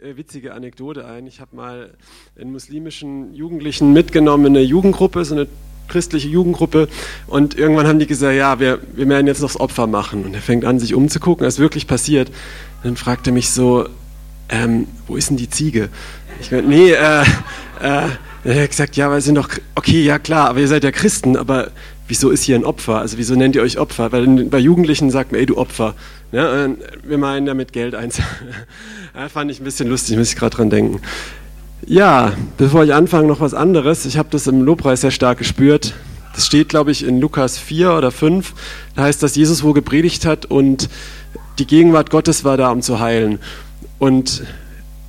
Äh, witzige Anekdote ein. Ich habe mal einen muslimischen Jugendlichen mitgenommen in eine Jugendgruppe, so eine christliche Jugendgruppe. Und irgendwann haben die gesagt, ja, wir, wir werden jetzt noch das Opfer machen. Und er fängt an, sich umzugucken, was wirklich passiert. Und dann fragt er mich so, ähm, wo ist denn die Ziege? Ich meine, nee, äh, äh, er hat gesagt, ja, weil sie sind doch, okay, ja klar, aber ihr seid ja Christen, aber wieso ist hier ein Opfer? Also wieso nennt ihr euch Opfer? Weil bei Jugendlichen sagt man, ey, du Opfer. Ja, wir meinen damit Geld einzahlen. Ja, fand ich ein bisschen lustig, muss ich gerade dran denken. Ja, bevor ich anfange, noch was anderes. Ich habe das im Lobpreis sehr stark gespürt. Das steht, glaube ich, in Lukas 4 oder 5. Da heißt, dass Jesus wo gepredigt hat und die Gegenwart Gottes war da, um zu heilen. Und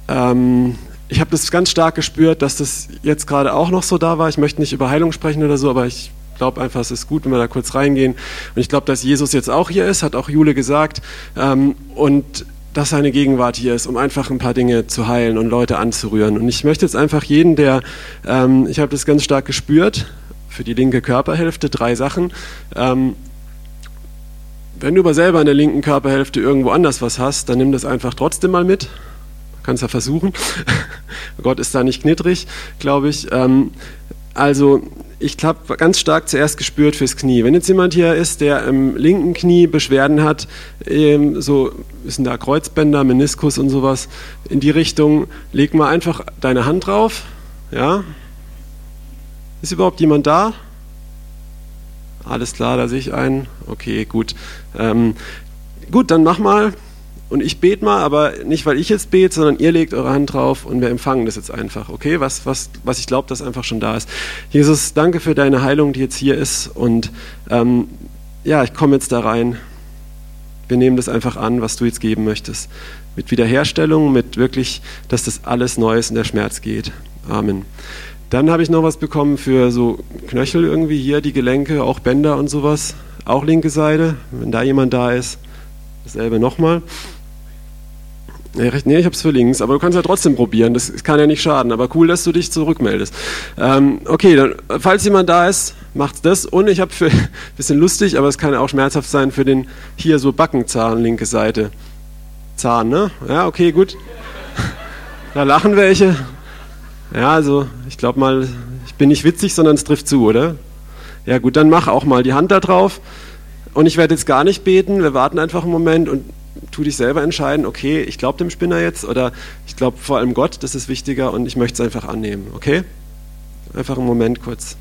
ähm, ich habe das ganz stark gespürt, dass das jetzt gerade auch noch so da war. Ich möchte nicht über Heilung sprechen oder so, aber ich glaube einfach, es ist gut, wenn wir da kurz reingehen. Und ich glaube, dass Jesus jetzt auch hier ist, hat auch Jule gesagt. Ähm, und dass seine Gegenwart hier ist, um einfach ein paar Dinge zu heilen und Leute anzurühren. Und ich möchte jetzt einfach jeden, der, ähm, ich habe das ganz stark gespürt, für die linke Körperhälfte drei Sachen. Ähm, wenn du aber selber in der linken Körperhälfte irgendwo anders was hast, dann nimm das einfach trotzdem mal mit. Kannst ja versuchen. Gott ist da nicht knittrig, glaube ich. Ähm, also ich habe ganz stark zuerst gespürt fürs Knie. Wenn jetzt jemand hier ist, der im linken Knie Beschwerden hat, ähm, so sind da Kreuzbänder, Meniskus und sowas, in die Richtung, leg mal einfach deine Hand drauf. Ja? Ist überhaupt jemand da? Alles klar, da sehe ich einen. Okay, gut. Ähm, gut, dann mach mal und ich bete mal, aber nicht, weil ich jetzt bete, sondern ihr legt eure Hand drauf und wir empfangen das jetzt einfach, okay? Was, was, was ich glaube, dass einfach schon da ist. Jesus, danke für deine Heilung, die jetzt hier ist und ähm, ja, ich komme jetzt da rein. Wir nehmen das einfach an, was du jetzt geben möchtest. Mit Wiederherstellung, mit wirklich, dass das alles Neues in der Schmerz geht. Amen. Dann habe ich noch was bekommen für so Knöchel irgendwie hier, die Gelenke, auch Bänder und sowas. Auch linke Seite, wenn da jemand da ist. Dasselbe nochmal. Nee, ich habe es für links, aber du kannst ja trotzdem probieren, das kann ja nicht schaden. Aber cool, dass du dich zurückmeldest. Ähm, okay, dann, falls jemand da ist, macht's das. Und ich habe für, bisschen lustig, aber es kann auch schmerzhaft sein, für den hier so Backenzahn, linke Seite. Zahn, ne? Ja, okay, gut. Da lachen welche. Ja, also ich glaube mal, ich bin nicht witzig, sondern es trifft zu, oder? Ja gut, dann mach auch mal die Hand da drauf. Und ich werde jetzt gar nicht beten, wir warten einfach einen Moment und tu dich selber entscheiden, okay, ich glaube dem Spinner jetzt oder ich glaube vor allem Gott, das ist wichtiger und ich möchte es einfach annehmen, okay? Einfach einen Moment kurz.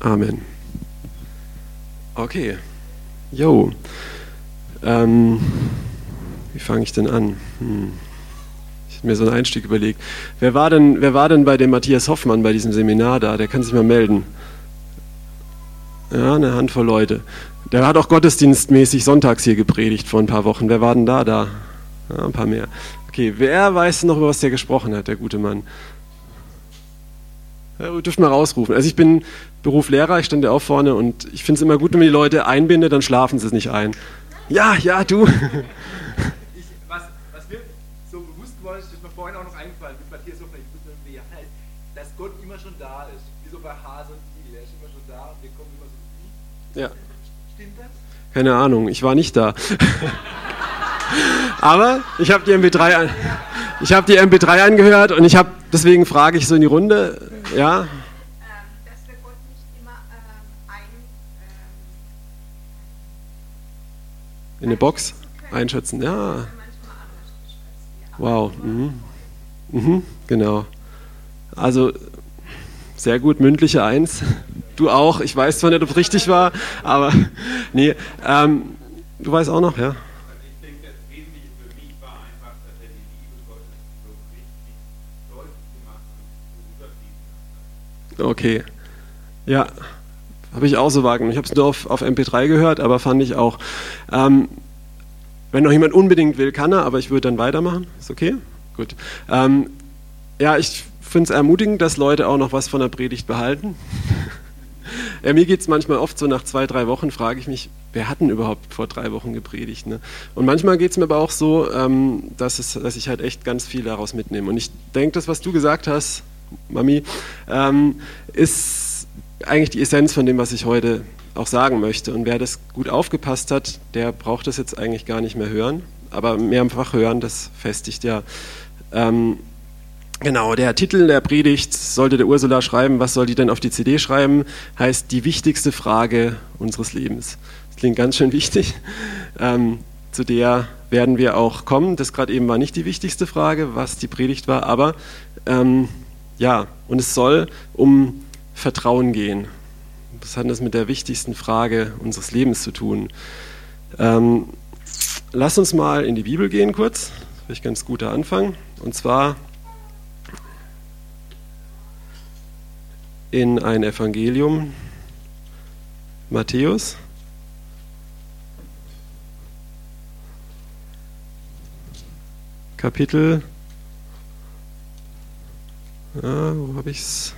Amen. Okay. Jo. Ähm. Wie fange ich denn an? Hm. Ich habe mir so einen Einstieg überlegt. Wer war, denn, wer war denn bei dem Matthias Hoffmann bei diesem Seminar da? Der kann sich mal melden. Ja, eine Handvoll Leute. Der hat auch gottesdienstmäßig sonntags hier gepredigt vor ein paar Wochen. Wer war denn da da? Ja, ein paar mehr. Okay, wer weiß noch, über was der gesprochen hat, der gute Mann? Ja, dürft mal rausrufen. Also ich bin Beruf Lehrer, ich stand ja auch vorne und ich finde es immer gut, wenn man die Leute einbindet, dann schlafen sie es nicht ein. Ja, ja, du. Ja. Stimmt das? Keine Ahnung, ich war nicht da. Aber ich habe die MP3 an, ich habe die MP3 angehört und ich habe deswegen frage ich so in die Runde, ja. Ähm, ähm, in eine Box einschätzen, ja. Wow. Mhm. Mhm, genau. Also sehr gut, mündliche Eins. Du auch. Ich weiß zwar nicht, ob es richtig war, aber nee. Ähm, du weißt auch noch, ja? Okay. Ja, habe ich auch so wahrgenommen. Ich habe es nur auf, auf MP3 gehört, aber fand ich auch. Ähm, wenn noch jemand unbedingt will, kann er, aber ich würde dann weitermachen. Ist okay? Gut. Ähm, ja, ich finde es ermutigend, dass Leute auch noch was von der Predigt behalten. Ja, mir geht es manchmal oft so, nach zwei, drei Wochen frage ich mich, wer hat denn überhaupt vor drei Wochen gepredigt? Ne? Und manchmal geht es mir aber auch so, ähm, dass, es, dass ich halt echt ganz viel daraus mitnehme. Und ich denke, das, was du gesagt hast, Mami, ähm, ist eigentlich die Essenz von dem, was ich heute auch sagen möchte. Und wer das gut aufgepasst hat, der braucht das jetzt eigentlich gar nicht mehr hören. Aber mehrfach hören, das festigt ja. Ähm, genau, der Titel der Predigt sollte der Ursula schreiben. Was soll die denn auf die CD schreiben? Heißt die wichtigste Frage unseres Lebens. Das klingt ganz schön wichtig. Ähm, zu der werden wir auch kommen. Das gerade eben war nicht die wichtigste Frage, was die Predigt war, aber ähm, ja, und es soll um Vertrauen gehen. Was hat das mit der wichtigsten Frage unseres Lebens zu tun? Ähm, lass uns mal in die Bibel gehen kurz. Das wäre ein ganz guter Anfang. Und zwar in ein Evangelium, Matthäus. Kapitel, ja, wo habe ich es?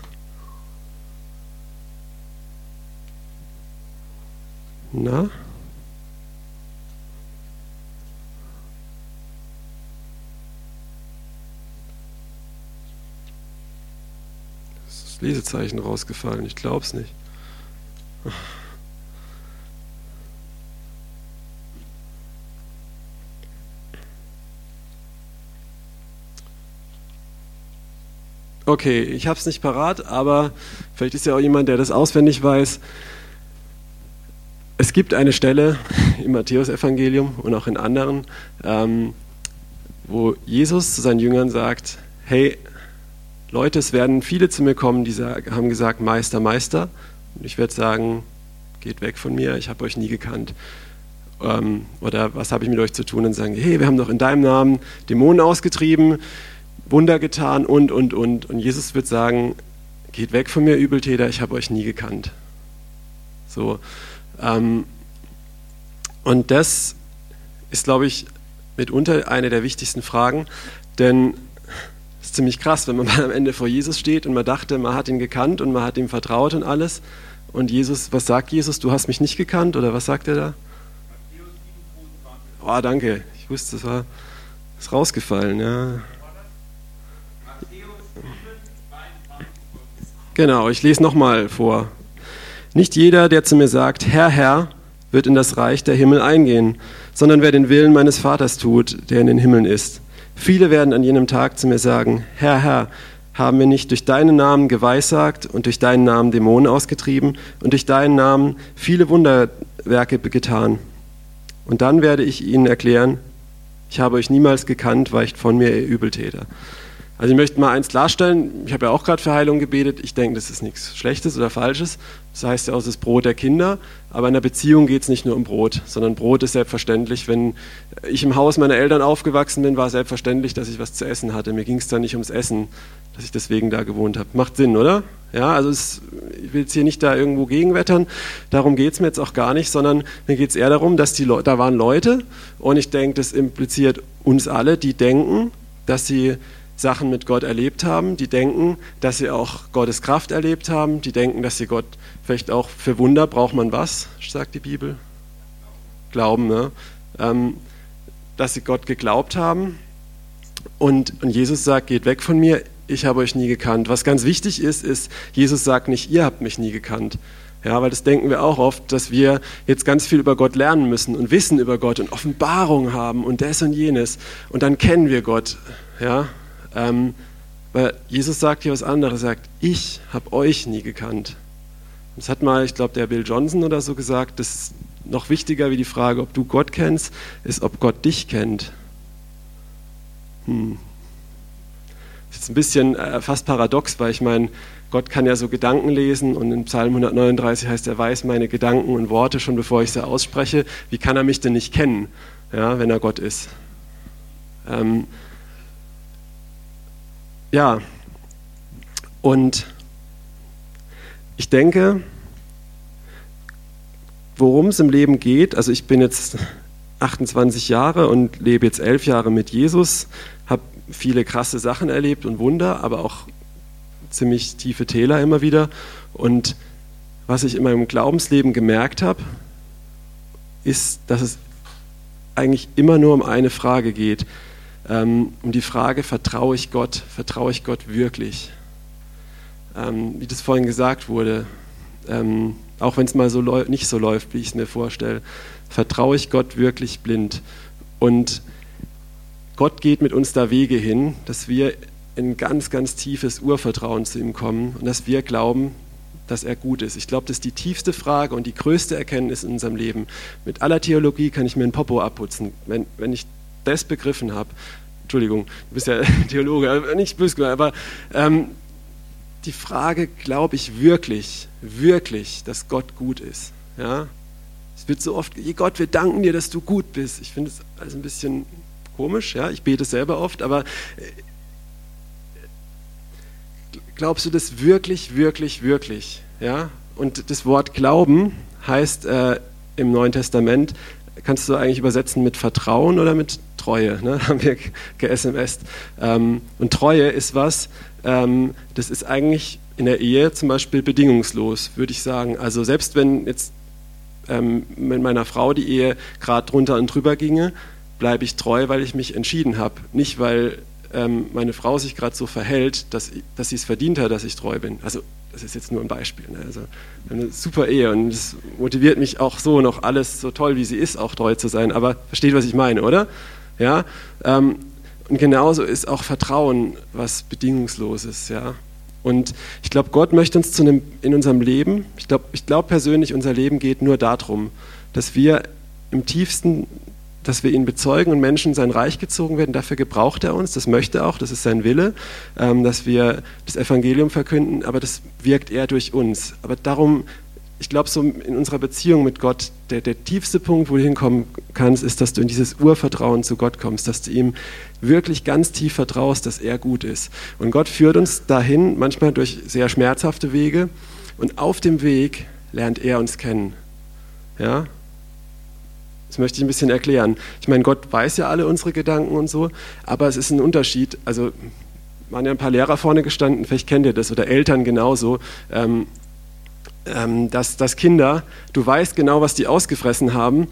Na? Lesezeichen rausgefallen, ich glaube es nicht. Okay, ich habe es nicht parat, aber vielleicht ist ja auch jemand, der das auswendig weiß. Es gibt eine Stelle im Matthäusevangelium und auch in anderen, ähm, wo Jesus zu seinen Jüngern sagt, hey Leute, es werden viele zu mir kommen, die haben gesagt, Meister, Meister. Und ich werde sagen, geht weg von mir, ich habe euch nie gekannt. Ähm, oder was habe ich mit euch zu tun? Und sagen, hey, wir haben doch in deinem Namen Dämonen ausgetrieben, Wunder getan und, und, und. Und Jesus wird sagen, geht weg von mir, Übeltäter, ich habe euch nie gekannt. So, ähm, und das ist, glaube ich, mitunter eine der wichtigsten Fragen, denn ziemlich krass, wenn man mal am Ende vor Jesus steht und man dachte, man hat ihn gekannt und man hat ihm vertraut und alles. Und Jesus, was sagt Jesus? Du hast mich nicht gekannt oder was sagt er da? Oh, danke. Ich wusste, es war ist rausgefallen. Ja. Genau, ich lese nochmal vor. Nicht jeder, der zu mir sagt, Herr, Herr, wird in das Reich der Himmel eingehen, sondern wer den Willen meines Vaters tut, der in den Himmeln ist. Viele werden an jenem Tag zu mir sagen, Herr, Herr, haben wir nicht durch deinen Namen geweissagt und durch deinen Namen Dämonen ausgetrieben und durch deinen Namen viele Wunderwerke getan? Und dann werde ich ihnen erklären, ich habe euch niemals gekannt, weicht von mir, ihr Übeltäter. Also ich möchte mal eins klarstellen, ich habe ja auch gerade für Heilung gebetet, ich denke, das ist nichts Schlechtes oder Falsches. Das heißt ja auch, ist Brot der Kinder, aber in der Beziehung geht es nicht nur um Brot, sondern Brot ist selbstverständlich. Wenn ich im Haus meiner Eltern aufgewachsen bin, war es selbstverständlich, dass ich was zu essen hatte. Mir ging es da nicht ums Essen, dass ich deswegen da gewohnt habe. Macht Sinn, oder? Ja, also es, ich will jetzt hier nicht da irgendwo gegenwettern, darum geht es mir jetzt auch gar nicht, sondern mir geht es eher darum, dass die Le da waren Leute und ich denke, das impliziert uns alle, die denken, dass sie Sachen mit Gott erlebt haben, die denken, dass sie auch Gottes Kraft erlebt haben, die denken, dass sie Gott vielleicht auch für Wunder braucht man was, sagt die Bibel? Glauben, ne? Ähm, dass sie Gott geglaubt haben. Und, und Jesus sagt, geht weg von mir, ich habe euch nie gekannt. Was ganz wichtig ist, ist, Jesus sagt nicht, ihr habt mich nie gekannt. Ja, weil das denken wir auch oft, dass wir jetzt ganz viel über Gott lernen müssen und Wissen über Gott und Offenbarung haben und das und jenes. Und dann kennen wir Gott. Ja, ähm, weil Jesus sagt hier was anderes, er sagt, ich habe euch nie gekannt. Das hat mal, ich glaube, der Bill Johnson oder so gesagt, das ist noch wichtiger wie die Frage, ob du Gott kennst, ist, ob Gott dich kennt. Hm. Das ist jetzt ein bisschen äh, fast paradox, weil ich meine, Gott kann ja so Gedanken lesen und in Psalm 139 heißt, er weiß meine Gedanken und Worte schon bevor ich sie ausspreche. Wie kann er mich denn nicht kennen, ja, wenn er Gott ist? Ähm, ja, und ich denke, worum es im Leben geht, also ich bin jetzt 28 Jahre und lebe jetzt elf Jahre mit Jesus, habe viele krasse Sachen erlebt und Wunder, aber auch ziemlich tiefe Täler immer wieder. Und was ich in meinem Glaubensleben gemerkt habe, ist, dass es eigentlich immer nur um eine Frage geht. Ähm, um die Frage, vertraue ich Gott, vertraue ich Gott wirklich? Ähm, wie das vorhin gesagt wurde, ähm, auch wenn es mal so nicht so läuft, wie ich es mir vorstelle, vertraue ich Gott wirklich blind. Und Gott geht mit uns da Wege hin, dass wir in ganz, ganz tiefes Urvertrauen zu ihm kommen und dass wir glauben, dass er gut ist. Ich glaube, das ist die tiefste Frage und die größte Erkenntnis in unserem Leben. Mit aller Theologie kann ich mir ein Popo abputzen. Wenn, wenn ich das begriffen habe, Entschuldigung, du bist ja Theologe, nicht böse, aber ähm, die Frage, glaube ich wirklich, wirklich, dass Gott gut ist. Ja? Es wird so oft, Gott, wir danken dir, dass du gut bist. Ich finde es alles ein bisschen komisch, ja, ich bete selber oft, aber äh, glaubst du das wirklich, wirklich, wirklich? Ja? Und das Wort Glauben heißt äh, im Neuen Testament, kannst du eigentlich übersetzen mit Vertrauen oder mit Treue? Ne? Haben wir ge-SMSt. Ähm, und Treue ist was, ähm, das ist eigentlich in der Ehe zum Beispiel bedingungslos, würde ich sagen. Also selbst wenn jetzt ähm, mit meiner Frau die Ehe gerade drunter und drüber ginge, bleibe ich treu, weil ich mich entschieden habe. Nicht, weil ähm, meine Frau sich gerade so verhält, dass, dass sie es verdient hat, dass ich treu bin. Also das ist jetzt nur ein Beispiel. Ne? Also eine super Ehe und es motiviert mich auch so noch alles so toll, wie sie ist, auch treu zu sein. Aber versteht, was ich meine, oder? Ja. Ähm, und genauso ist auch Vertrauen was bedingungsloses. Ja. Und ich glaube, Gott möchte uns zu einem, in unserem Leben, ich glaube ich glaub persönlich, unser Leben geht nur darum, dass wir im tiefsten dass wir ihn bezeugen und Menschen in sein Reich gezogen werden. Dafür gebraucht er uns, das möchte er auch, das ist sein Wille, ähm, dass wir das Evangelium verkünden, aber das wirkt er durch uns. Aber darum, ich glaube, so in unserer Beziehung mit Gott, der, der tiefste Punkt, wo du hinkommen kannst, ist, dass du in dieses Urvertrauen zu Gott kommst, dass du ihm wirklich ganz tief vertraust, dass er gut ist. Und Gott führt uns dahin, manchmal durch sehr schmerzhafte Wege, und auf dem Weg lernt er uns kennen. Ja, das möchte ich ein bisschen erklären. Ich meine, Gott weiß ja alle unsere Gedanken und so, aber es ist ein Unterschied. Also waren ja ein paar Lehrer vorne gestanden, vielleicht kennt ihr das, oder Eltern genauso, ähm, ähm, dass, dass Kinder, du weißt genau, was die ausgefressen haben,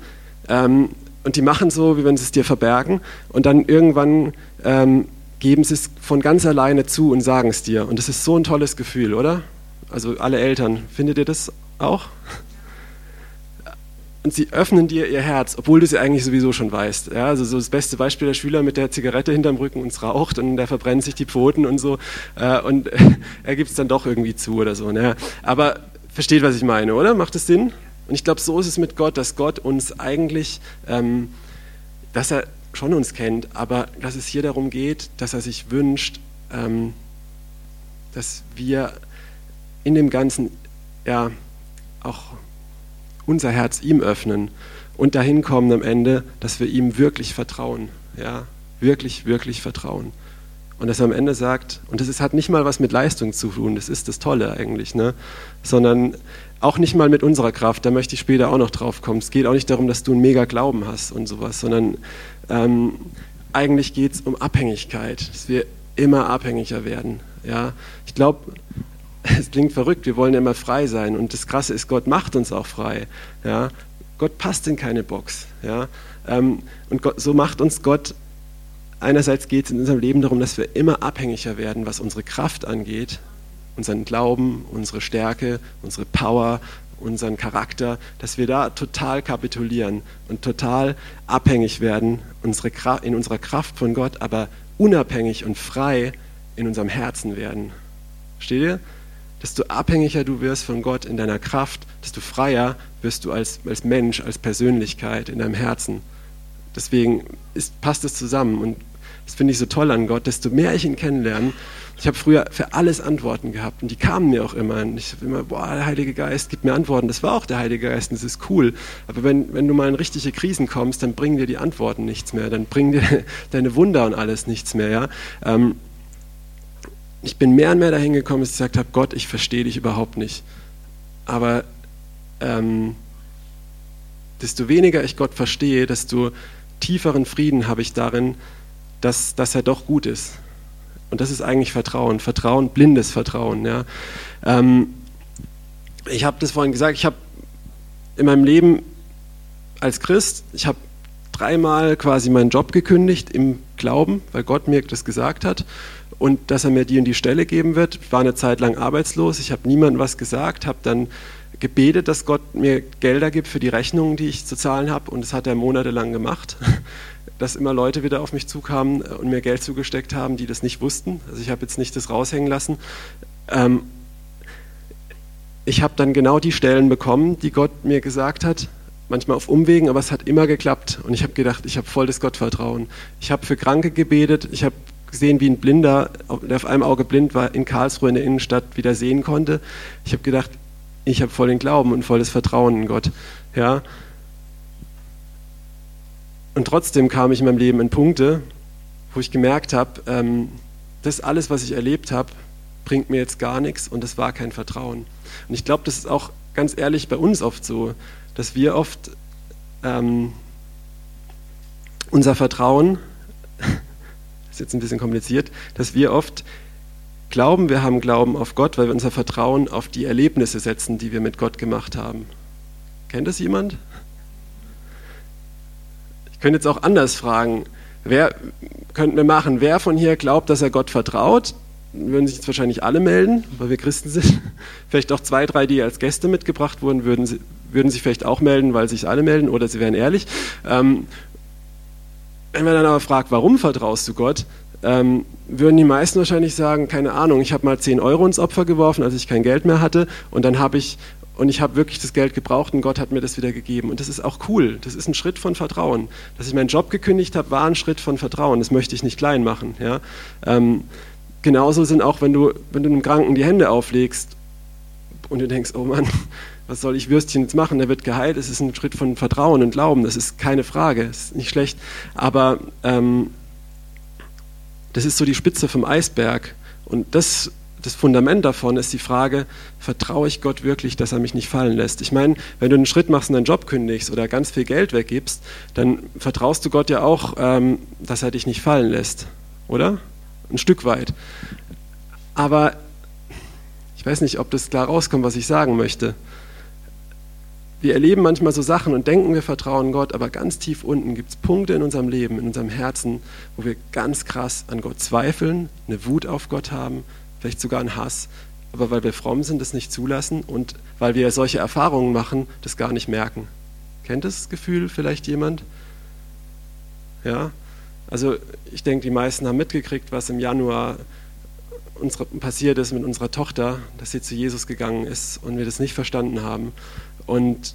ähm, und die machen so, wie wenn sie es dir verbergen, und dann irgendwann ähm, geben sie es von ganz alleine zu und sagen es dir. Und das ist so ein tolles Gefühl, oder? Also alle Eltern, findet ihr das auch? Und sie öffnen dir ihr Herz, obwohl du sie eigentlich sowieso schon weißt. Ja, also so das beste Beispiel der Schüler mit der Zigarette hinterm Rücken und es raucht und der verbrennt sich die Pfoten und so äh, und er gibt es dann doch irgendwie zu oder so. Ne? Aber versteht, was ich meine, oder? Macht es Sinn? Und ich glaube, so ist es mit Gott, dass Gott uns eigentlich, ähm, dass er schon uns kennt, aber dass es hier darum geht, dass er sich wünscht, ähm, dass wir in dem Ganzen ja auch unser Herz ihm öffnen und dahin kommen am Ende, dass wir ihm wirklich vertrauen. Ja, wirklich, wirklich vertrauen. Und dass er am Ende sagt, und das ist, hat nicht mal was mit Leistung zu tun, das ist das Tolle eigentlich, ne? sondern auch nicht mal mit unserer Kraft, da möchte ich später auch noch drauf kommen. Es geht auch nicht darum, dass du einen mega Glauben hast und sowas, sondern ähm, eigentlich geht es um Abhängigkeit, dass wir immer abhängiger werden. Ja? Ich glaube, es klingt verrückt, wir wollen immer frei sein. Und das Krasse ist, Gott macht uns auch frei. Ja? Gott passt in keine Box. Ja? Ähm, und Gott, so macht uns Gott, einerseits geht es in unserem Leben darum, dass wir immer abhängiger werden, was unsere Kraft angeht, unseren Glauben, unsere Stärke, unsere Power, unseren Charakter, dass wir da total kapitulieren und total abhängig werden unsere, in unserer Kraft von Gott, aber unabhängig und frei in unserem Herzen werden. Steht ihr? Desto abhängiger du wirst von Gott in deiner Kraft, desto freier wirst du als, als Mensch, als Persönlichkeit in deinem Herzen. Deswegen ist, passt es zusammen und das finde ich so toll an Gott, desto mehr ich ihn kennenlerne. Ich habe früher für alles Antworten gehabt und die kamen mir auch immer. Und ich habe immer, boah, der Heilige Geist gibt mir Antworten. Das war auch der Heilige Geist und das ist cool. Aber wenn, wenn du mal in richtige Krisen kommst, dann bringen dir die Antworten nichts mehr. Dann bringen dir deine Wunder und alles nichts mehr. Ja? Ähm, ich bin mehr und mehr dahin gekommen, dass ich gesagt habe, Gott, ich verstehe dich überhaupt nicht. Aber ähm, desto weniger ich Gott verstehe, desto tieferen Frieden habe ich darin, dass, dass er doch gut ist. Und das ist eigentlich Vertrauen. Vertrauen, blindes Vertrauen. Ja. Ähm, ich habe das vorhin gesagt, ich habe in meinem Leben als Christ, ich habe dreimal quasi meinen Job gekündigt im Glauben, weil Gott mir das gesagt hat und dass er mir die und die Stelle geben wird. Ich war eine Zeit lang arbeitslos, ich habe niemandem was gesagt, habe dann gebetet, dass Gott mir Gelder gibt für die Rechnungen, die ich zu zahlen habe und das hat er monatelang gemacht, dass immer Leute wieder auf mich zukamen und mir Geld zugesteckt haben, die das nicht wussten. Also ich habe jetzt nicht das raushängen lassen. Ähm, ich habe dann genau die Stellen bekommen, die Gott mir gesagt hat, manchmal auf Umwegen, aber es hat immer geklappt. Und ich habe gedacht, ich habe voll das Gottvertrauen. Ich habe für Kranke gebetet, ich habe gesehen, wie ein Blinder, der auf einem Auge blind war, in Karlsruhe in der Innenstadt wieder sehen konnte. Ich habe gedacht, ich habe voll den Glauben und volles Vertrauen in Gott. Ja. Und trotzdem kam ich in meinem Leben in Punkte, wo ich gemerkt habe, ähm, das alles, was ich erlebt habe, bringt mir jetzt gar nichts und es war kein Vertrauen. Und ich glaube, das ist auch ganz ehrlich bei uns oft so, dass wir oft ähm, unser Vertrauen, ist jetzt ein bisschen kompliziert, dass wir oft glauben, wir haben Glauben auf Gott, weil wir unser Vertrauen auf die Erlebnisse setzen, die wir mit Gott gemacht haben. Kennt das jemand? Ich könnte jetzt auch anders fragen. Wer könnten wir machen? Wer von hier glaubt, dass er Gott vertraut? würden sich jetzt wahrscheinlich alle melden, weil wir Christen sind. Vielleicht auch zwei, drei, die als Gäste mitgebracht wurden, würden, würden sich vielleicht auch melden, weil sich alle melden oder sie wären ehrlich. Ähm, wenn man dann aber fragt, warum vertraust du Gott, ähm, würden die meisten wahrscheinlich sagen, keine Ahnung, ich habe mal 10 Euro ins Opfer geworfen, als ich kein Geld mehr hatte und dann habe ich und ich habe wirklich das Geld gebraucht und Gott hat mir das wieder gegeben. Und das ist auch cool. Das ist ein Schritt von Vertrauen. Dass ich meinen Job gekündigt habe, war ein Schritt von Vertrauen. Das möchte ich nicht klein machen. Ja? Ähm, genauso sind auch, wenn du, wenn du einem Kranken die Hände auflegst und du denkst, oh Mann, was soll ich Würstchen jetzt machen? Der wird geheilt. Es ist ein Schritt von Vertrauen und Glauben. Das ist keine Frage. Das ist nicht schlecht. Aber ähm, das ist so die Spitze vom Eisberg. Und das, das Fundament davon ist die Frage, vertraue ich Gott wirklich, dass er mich nicht fallen lässt? Ich meine, wenn du einen Schritt machst und deinen Job kündigst oder ganz viel Geld weggibst, dann vertraust du Gott ja auch, ähm, dass er dich nicht fallen lässt. Oder? ein Stück weit. Aber ich weiß nicht, ob das klar rauskommt, was ich sagen möchte. Wir erleben manchmal so Sachen und denken, wir vertrauen Gott, aber ganz tief unten gibt es Punkte in unserem Leben, in unserem Herzen, wo wir ganz krass an Gott zweifeln, eine Wut auf Gott haben, vielleicht sogar einen Hass, aber weil wir fromm sind, das nicht zulassen und weil wir solche Erfahrungen machen, das gar nicht merken. Kennt das Gefühl vielleicht jemand? Ja, also ich denke, die meisten haben mitgekriegt, was im Januar unsere, passiert ist mit unserer Tochter, dass sie zu Jesus gegangen ist und wir das nicht verstanden haben. Und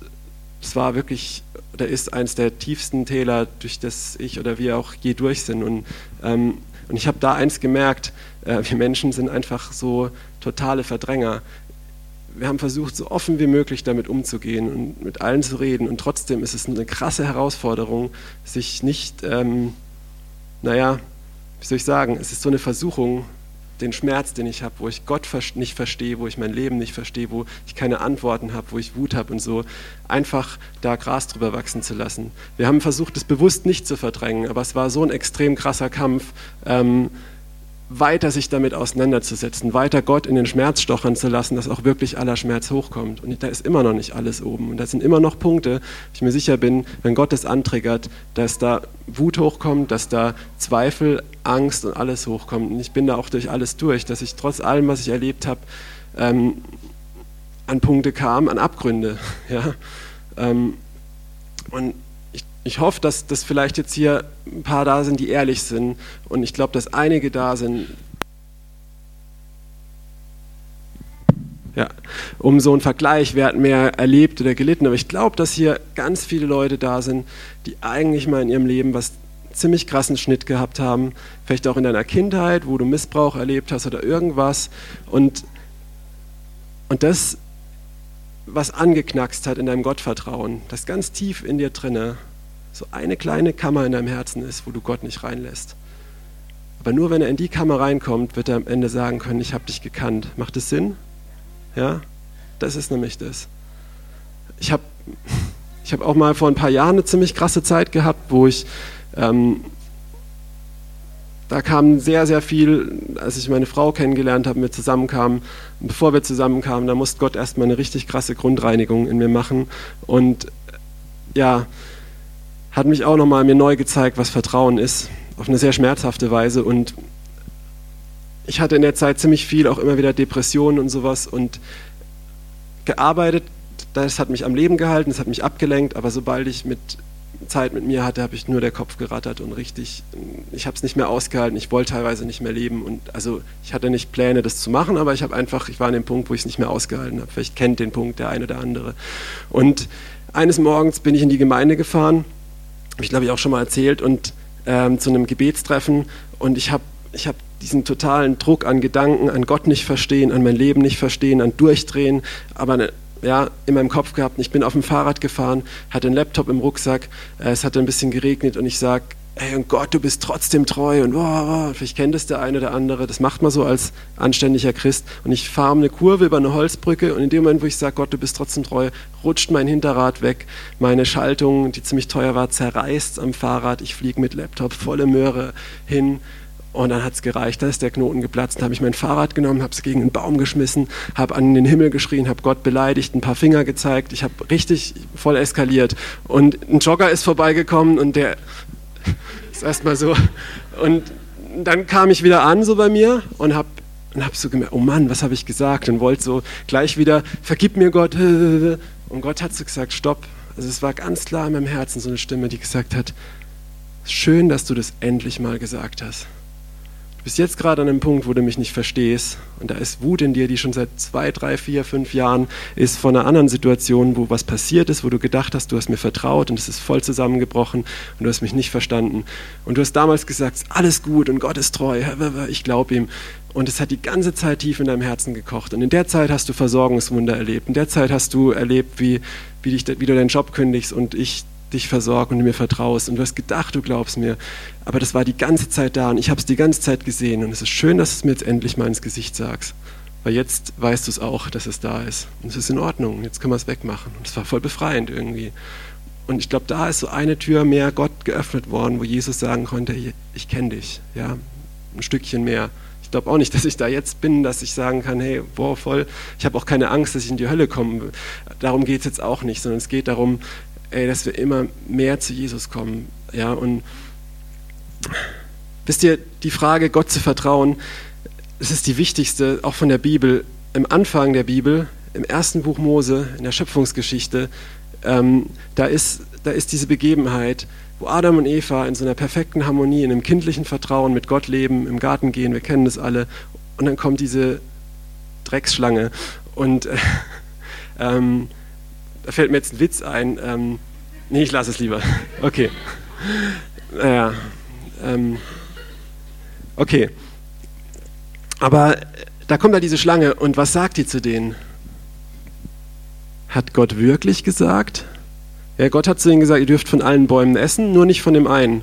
es war wirklich, oder ist eines der tiefsten Täler, durch das ich oder wir auch je durch sind. Und, ähm, und ich habe da eins gemerkt, äh, wir Menschen sind einfach so totale Verdränger. Wir haben versucht, so offen wie möglich damit umzugehen und mit allen zu reden. Und trotzdem ist es eine krasse Herausforderung, sich nicht... Ähm, naja, wie soll ich sagen, es ist so eine Versuchung, den Schmerz, den ich habe, wo ich Gott nicht verstehe, wo ich mein Leben nicht verstehe, wo ich keine Antworten habe, wo ich Wut habe und so, einfach da Gras drüber wachsen zu lassen. Wir haben versucht, es bewusst nicht zu verdrängen, aber es war so ein extrem krasser Kampf. Ähm, weiter sich damit auseinanderzusetzen, weiter Gott in den Schmerz stochern zu lassen, dass auch wirklich aller Schmerz hochkommt. Und da ist immer noch nicht alles oben. Und da sind immer noch Punkte, ich mir sicher bin, wenn Gott es antriggert, dass da Wut hochkommt, dass da Zweifel, Angst und alles hochkommt. Und ich bin da auch durch alles durch, dass ich trotz allem, was ich erlebt habe, ähm, an Punkte kam, an Abgründe. Ja? Ähm, und ich hoffe, dass, dass vielleicht jetzt hier ein paar da sind, die ehrlich sind. Und ich glaube, dass einige da sind, ja, um so einen Vergleich, wer hat mehr erlebt oder gelitten. Aber ich glaube, dass hier ganz viele Leute da sind, die eigentlich mal in ihrem Leben was ziemlich krassen Schnitt gehabt haben. Vielleicht auch in deiner Kindheit, wo du Missbrauch erlebt hast oder irgendwas. Und, und das, was angeknackst hat in deinem Gottvertrauen, das ganz tief in dir drinne, so eine kleine Kammer in deinem Herzen ist, wo du Gott nicht reinlässt. Aber nur wenn er in die Kammer reinkommt, wird er am Ende sagen können, ich habe dich gekannt. Macht das Sinn? Ja? Das ist nämlich das. Ich habe ich hab auch mal vor ein paar Jahren eine ziemlich krasse Zeit gehabt, wo ich ähm, da kam sehr, sehr viel, als ich meine Frau kennengelernt habe, wir zusammenkamen. Und bevor wir zusammenkamen, da musste Gott erstmal eine richtig krasse Grundreinigung in mir machen. Und ja, hat mich auch nochmal mir neu gezeigt, was Vertrauen ist, auf eine sehr schmerzhafte Weise. Und ich hatte in der Zeit ziemlich viel, auch immer wieder Depressionen und sowas und gearbeitet. Das hat mich am Leben gehalten, das hat mich abgelenkt, aber sobald ich mit Zeit mit mir hatte, habe ich nur der Kopf gerattert und richtig, ich habe es nicht mehr ausgehalten, ich wollte teilweise nicht mehr leben und also ich hatte nicht Pläne, das zu machen, aber ich habe einfach, ich war an dem Punkt, wo ich es nicht mehr ausgehalten habe. Vielleicht kennt den Punkt der eine oder andere. Und eines Morgens bin ich in die Gemeinde gefahren, habe ich glaube ich auch schon mal erzählt, und ähm, zu einem Gebetstreffen und ich habe ich hab diesen totalen Druck an Gedanken, an Gott nicht verstehen, an mein Leben nicht verstehen, an Durchdrehen, aber eine, ja, in meinem Kopf gehabt. Ich bin auf dem Fahrrad gefahren, hatte einen Laptop im Rucksack, äh, es hatte ein bisschen geregnet und ich sage, hey und Gott, du bist trotzdem treu und wow, vielleicht kennt es der eine oder andere, das macht man so als anständiger Christ und ich fahre eine Kurve über eine Holzbrücke und in dem Moment, wo ich sage, Gott, du bist trotzdem treu, rutscht mein Hinterrad weg, meine Schaltung, die ziemlich teuer war, zerreißt am Fahrrad, ich fliege mit Laptop volle Möhre hin und dann hat es gereicht, da ist der Knoten geplatzt. Dann habe ich mein Fahrrad genommen, habe es gegen einen Baum geschmissen, habe an den Himmel geschrien, habe Gott beleidigt, ein paar Finger gezeigt. Ich habe richtig voll eskaliert. Und ein Jogger ist vorbeigekommen und der ist erstmal so. Und dann kam ich wieder an so bei mir und habe und habe so gemerkt, oh Mann, was habe ich gesagt? Und wollte so gleich wieder, vergib mir Gott. Und Gott hat so gesagt, stopp. Also es war ganz klar in meinem Herzen so eine Stimme, die gesagt hat, schön, dass du das endlich mal gesagt hast. Du bist jetzt gerade an einem Punkt, wo du mich nicht verstehst. Und da ist Wut in dir, die schon seit zwei, drei, vier, fünf Jahren ist von einer anderen Situation, wo was passiert ist, wo du gedacht hast, du hast mir vertraut und es ist voll zusammengebrochen und du hast mich nicht verstanden. Und du hast damals gesagt, alles gut und Gott ist treu, ich glaube ihm. Und es hat die ganze Zeit tief in deinem Herzen gekocht. Und in der Zeit hast du Versorgungswunder erlebt. In der Zeit hast du erlebt, wie, wie, dich, wie du deinen Job kündigst und ich dich versorge und du mir vertraust. Und du hast gedacht, du glaubst mir, aber das war die ganze Zeit da und ich habe es die ganze Zeit gesehen. Und es ist schön, dass du es mir jetzt endlich mal ins Gesicht sagst, weil jetzt weißt du es auch, dass es da ist. Und es ist in Ordnung, jetzt können wir es wegmachen. Und es war voll befreiend irgendwie. Und ich glaube, da ist so eine Tür mehr Gott geöffnet worden, wo Jesus sagen konnte, ich, kenne dich, ja, ein Stückchen mehr. Ich glaube auch nicht, dass ich da jetzt bin, dass ich sagen kann, hey, boah, voll, ich habe auch keine Angst, dass ich in die Hölle komme. Darum geht es jetzt auch nicht, sondern es geht darum, ey, dass wir immer mehr zu Jesus kommen. Ja, und wisst ihr, die Frage, Gott zu vertrauen, das ist die wichtigste, auch von der Bibel. Im Anfang der Bibel, im ersten Buch Mose, in der Schöpfungsgeschichte, ähm, da, ist, da ist diese Begebenheit, wo Adam und Eva in so einer perfekten Harmonie, in einem kindlichen Vertrauen mit Gott leben, im Garten gehen, wir kennen das alle. Und dann kommt diese Drecksschlange und äh, da fällt mir jetzt ein Witz ein. Ähm, nee, ich lasse es lieber. Okay. Naja. Ähm, okay. Aber da kommt da diese Schlange und was sagt die zu denen? Hat Gott wirklich gesagt? Ja, Gott hat zu ihnen gesagt, ihr dürft von allen Bäumen essen, nur nicht von dem einen.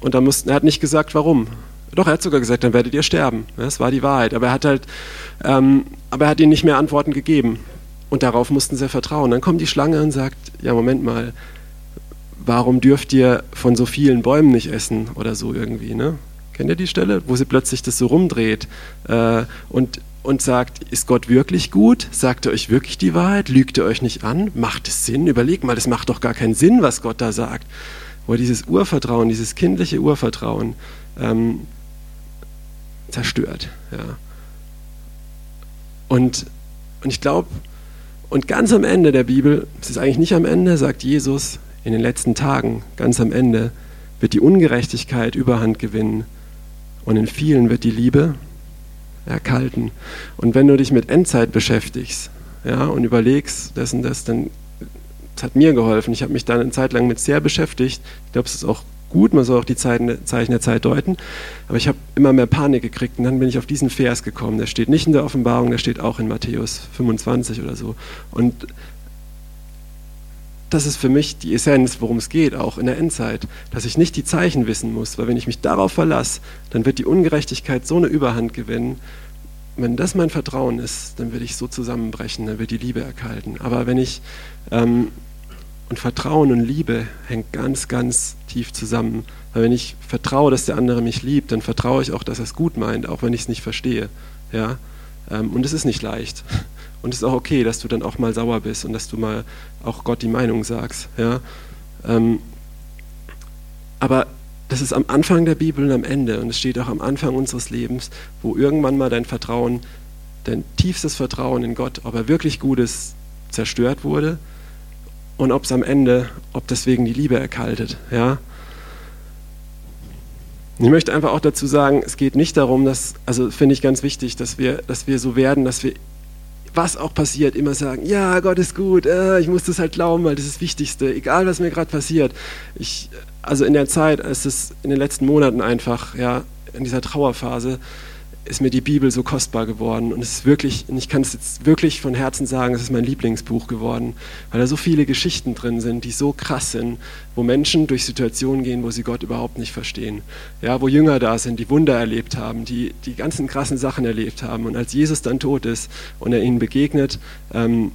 Und da mussten, er hat nicht gesagt, warum. Doch, er hat sogar gesagt, dann werdet ihr sterben. Das war die Wahrheit. Aber er hat halt, ähm, aber er hat ihnen nicht mehr Antworten gegeben. Und darauf mussten sie vertrauen. Dann kommt die Schlange und sagt, ja, Moment mal, warum dürft ihr von so vielen Bäumen nicht essen oder so irgendwie, ne? Kennt ihr die Stelle, wo sie plötzlich das so rumdreht äh, und, und sagt, ist Gott wirklich gut? Sagt er euch wirklich die Wahrheit? Lügt er euch nicht an? Macht es Sinn? Überlegt mal, das macht doch gar keinen Sinn, was Gott da sagt. Wo dieses Urvertrauen, dieses kindliche Urvertrauen ähm, zerstört. Ja. Und, und ich glaube, und ganz am Ende der Bibel, es ist eigentlich nicht am Ende, sagt Jesus, in den letzten Tagen, ganz am Ende, wird die Ungerechtigkeit überhand gewinnen und in vielen wird die Liebe erkalten. Und wenn du dich mit Endzeit beschäftigst ja, und überlegst, das und das, dann das hat mir geholfen. Ich habe mich da eine Zeit lang mit sehr beschäftigt. Ich glaube, es ist auch gut, man soll auch die Zeichen der Zeit deuten, aber ich habe immer mehr Panik gekriegt und dann bin ich auf diesen Vers gekommen. Der steht nicht in der Offenbarung, der steht auch in Matthäus 25 oder so. Und das ist für mich die Essenz, worum es geht, auch in der Endzeit, dass ich nicht die Zeichen wissen muss, weil wenn ich mich darauf verlasse, dann wird die Ungerechtigkeit so eine Überhand gewinnen. Wenn das mein Vertrauen ist, dann werde ich so zusammenbrechen, dann wird die Liebe erkalten. Aber wenn ich ähm, Und Vertrauen und Liebe hängt ganz, ganz tief zusammen. Weil wenn ich vertraue, dass der andere mich liebt, dann vertraue ich auch, dass er es gut meint, auch wenn ich es nicht verstehe. Ja? Ähm, und es ist nicht leicht. Und es ist auch okay, dass du dann auch mal sauer bist und dass du mal auch Gott die Meinung sagst. Ja? Ähm, aber das ist am Anfang der Bibel und am Ende. Und es steht auch am Anfang unseres Lebens, wo irgendwann mal dein Vertrauen, dein tiefstes Vertrauen in Gott, ob er wirklich gut ist, zerstört wurde und ob es am Ende, ob deswegen die Liebe erkaltet. Ja? Ich möchte einfach auch dazu sagen, es geht nicht darum, dass, also finde ich ganz wichtig, dass wir, dass wir so werden, dass wir, was auch passiert, immer sagen, ja, Gott ist gut, äh, ich muss das halt glauben, weil das ist das Wichtigste, egal was mir gerade passiert. Ich, also in der Zeit, als es in den letzten Monaten einfach, ja, in dieser Trauerphase, ist mir die Bibel so kostbar geworden und es ist wirklich, und ich kann es jetzt wirklich von Herzen sagen, es ist mein Lieblingsbuch geworden, weil da so viele Geschichten drin sind, die so krass sind, wo Menschen durch Situationen gehen, wo sie Gott überhaupt nicht verstehen. Ja, wo Jünger da sind, die Wunder erlebt haben, die die ganzen krassen Sachen erlebt haben und als Jesus dann tot ist und er ihnen begegnet, ähm,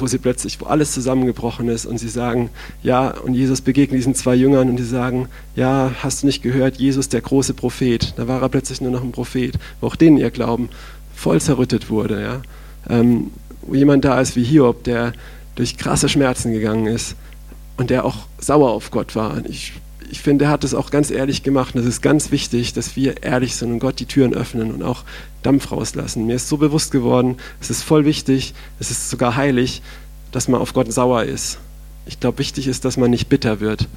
wo sie plötzlich, wo alles zusammengebrochen ist und sie sagen, ja, und Jesus begegnet diesen zwei Jüngern und die sagen, ja, hast du nicht gehört, Jesus der große Prophet. Da war er plötzlich nur noch ein Prophet, wo auch denen ihr Glauben voll zerrüttet wurde, ja. Ähm, wo jemand da ist wie Hiob, der durch krasse Schmerzen gegangen ist und der auch sauer auf Gott war. Ich ich finde, er hat es auch ganz ehrlich gemacht. Und es ist ganz wichtig, dass wir ehrlich sind und Gott die Türen öffnen und auch Dampf rauslassen. Mir ist so bewusst geworden, es ist voll wichtig, es ist sogar heilig, dass man auf Gott sauer ist. Ich glaube, wichtig ist, dass man nicht bitter wird.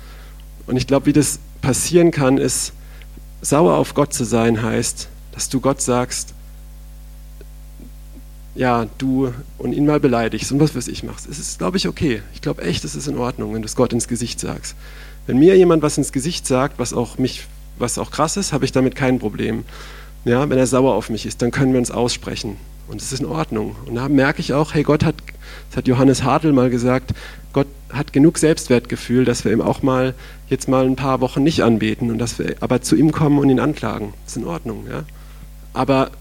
Und ich glaube, wie das passieren kann, ist, sauer auf Gott zu sein, heißt, dass du Gott sagst, ja, du und ihn mal beleidigst und was weiß ich machst. Es ist, glaube ich, okay. Ich glaube echt, es ist in Ordnung, wenn du es Gott ins Gesicht sagst. Wenn mir jemand was ins Gesicht sagt, was auch mich, was auch krass ist, habe ich damit kein Problem. Ja, wenn er sauer auf mich ist, dann können wir uns aussprechen. Und es ist in Ordnung. Und da merke ich auch, hey, Gott hat, das hat Johannes Hartl mal gesagt, Gott hat genug Selbstwertgefühl, dass wir ihm auch mal jetzt mal ein paar Wochen nicht anbeten und dass wir aber zu ihm kommen und ihn anklagen. Das ist in Ordnung, ja. Aber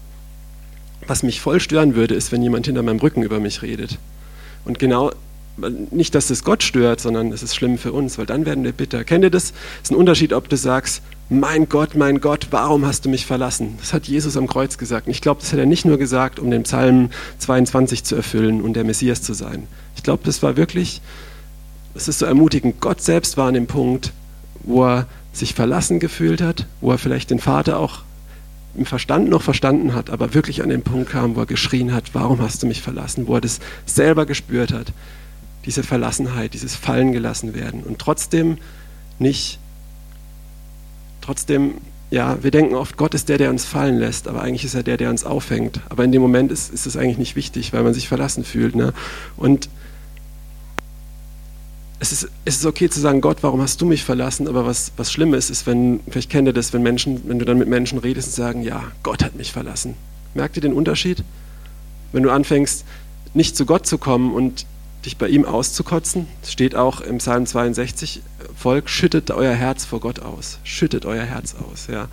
was mich voll stören würde, ist, wenn jemand hinter meinem Rücken über mich redet. Und genau nicht, dass es Gott stört, sondern es ist schlimm für uns, weil dann werden wir bitter. Kennt ihr das? Es ist ein Unterschied, ob du sagst, mein Gott, mein Gott, warum hast du mich verlassen? Das hat Jesus am Kreuz gesagt. Und ich glaube, das hat er nicht nur gesagt, um den Psalm 22 zu erfüllen und der Messias zu sein. Ich glaube, das war wirklich, es ist so ermutigend. Gott selbst war an dem Punkt, wo er sich verlassen gefühlt hat, wo er vielleicht den Vater auch im Verstand noch verstanden hat, aber wirklich an den Punkt kam, wo er geschrien hat, warum hast du mich verlassen, wo er das selber gespürt hat diese Verlassenheit, dieses Fallen gelassen werden und trotzdem nicht, trotzdem, ja, wir denken oft, Gott ist der, der uns fallen lässt, aber eigentlich ist er der, der uns aufhängt. Aber in dem Moment ist, ist es eigentlich nicht wichtig, weil man sich verlassen fühlt. Ne? Und es ist, es ist okay zu sagen, Gott, warum hast du mich verlassen? Aber was, was schlimm ist, ist, wenn, vielleicht kennt ihr das, wenn Menschen, wenn du dann mit Menschen redest und sagen, ja, Gott hat mich verlassen. Merkt ihr den Unterschied? Wenn du anfängst, nicht zu Gott zu kommen und dich bei ihm auszukotzen. Es steht auch im Psalm 62, Volk, schüttet euer Herz vor Gott aus. Schüttet euer Herz aus. Ja.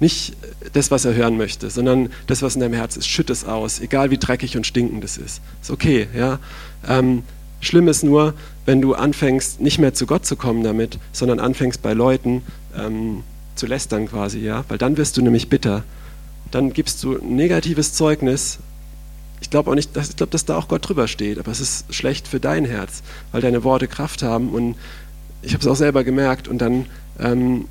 Nicht das, was er hören möchte, sondern das, was in deinem Herz ist. Schütt es aus, egal wie dreckig und stinkend es ist. Ist okay. Ja. Ähm, schlimm ist nur, wenn du anfängst, nicht mehr zu Gott zu kommen damit, sondern anfängst bei Leuten ähm, zu lästern quasi. Ja. Weil dann wirst du nämlich bitter. Dann gibst du negatives Zeugnis ich glaube auch nicht, dass, ich glaube, dass da auch Gott drüber steht, aber es ist schlecht für dein Herz, weil deine Worte Kraft haben und ich habe es auch selber gemerkt und dann ähm,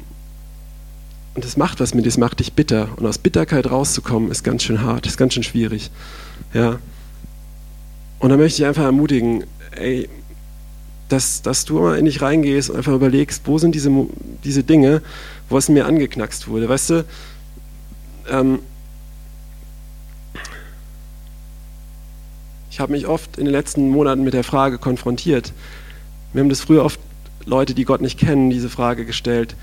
und das macht was mit dir, das macht dich bitter und aus Bitterkeit rauszukommen ist ganz schön hart, ist ganz schön schwierig, ja. Und da möchte ich einfach ermutigen, ey, dass, dass du mal in dich reingehst und einfach überlegst, wo sind diese, diese Dinge, wo es mir angeknackst wurde, weißt du, ähm, Ich habe mich oft in den letzten Monaten mit der Frage konfrontiert. Wir haben das früher oft Leute, die Gott nicht kennen, diese Frage gestellt.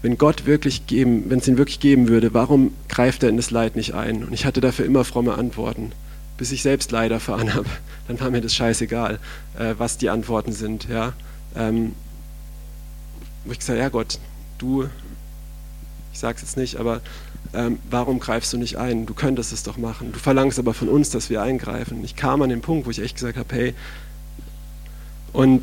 Wenn Gott wirklich geben, wenn es ihn wirklich geben würde, warum greift er in das Leid nicht ein? Und ich hatte dafür immer fromme Antworten, bis ich selbst Leid erfahren habe. Dann war mir das scheißegal, äh, was die Antworten sind. Ja? Ähm, wo ich gesagt, ja Gott, du, ich sage es jetzt nicht, aber ähm, warum greifst du nicht ein? Du könntest es doch machen. Du verlangst aber von uns, dass wir eingreifen. Ich kam an den Punkt, wo ich echt gesagt habe, hey, und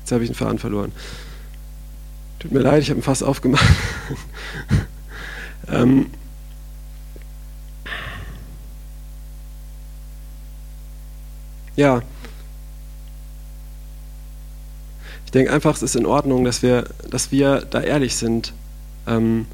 Jetzt habe ich den Faden verloren. Tut mir leid, ich habe ihn fast aufgemacht. ähm, ja. Ich denke einfach, es ist in Ordnung, dass wir, dass wir da ehrlich sind. Ähm,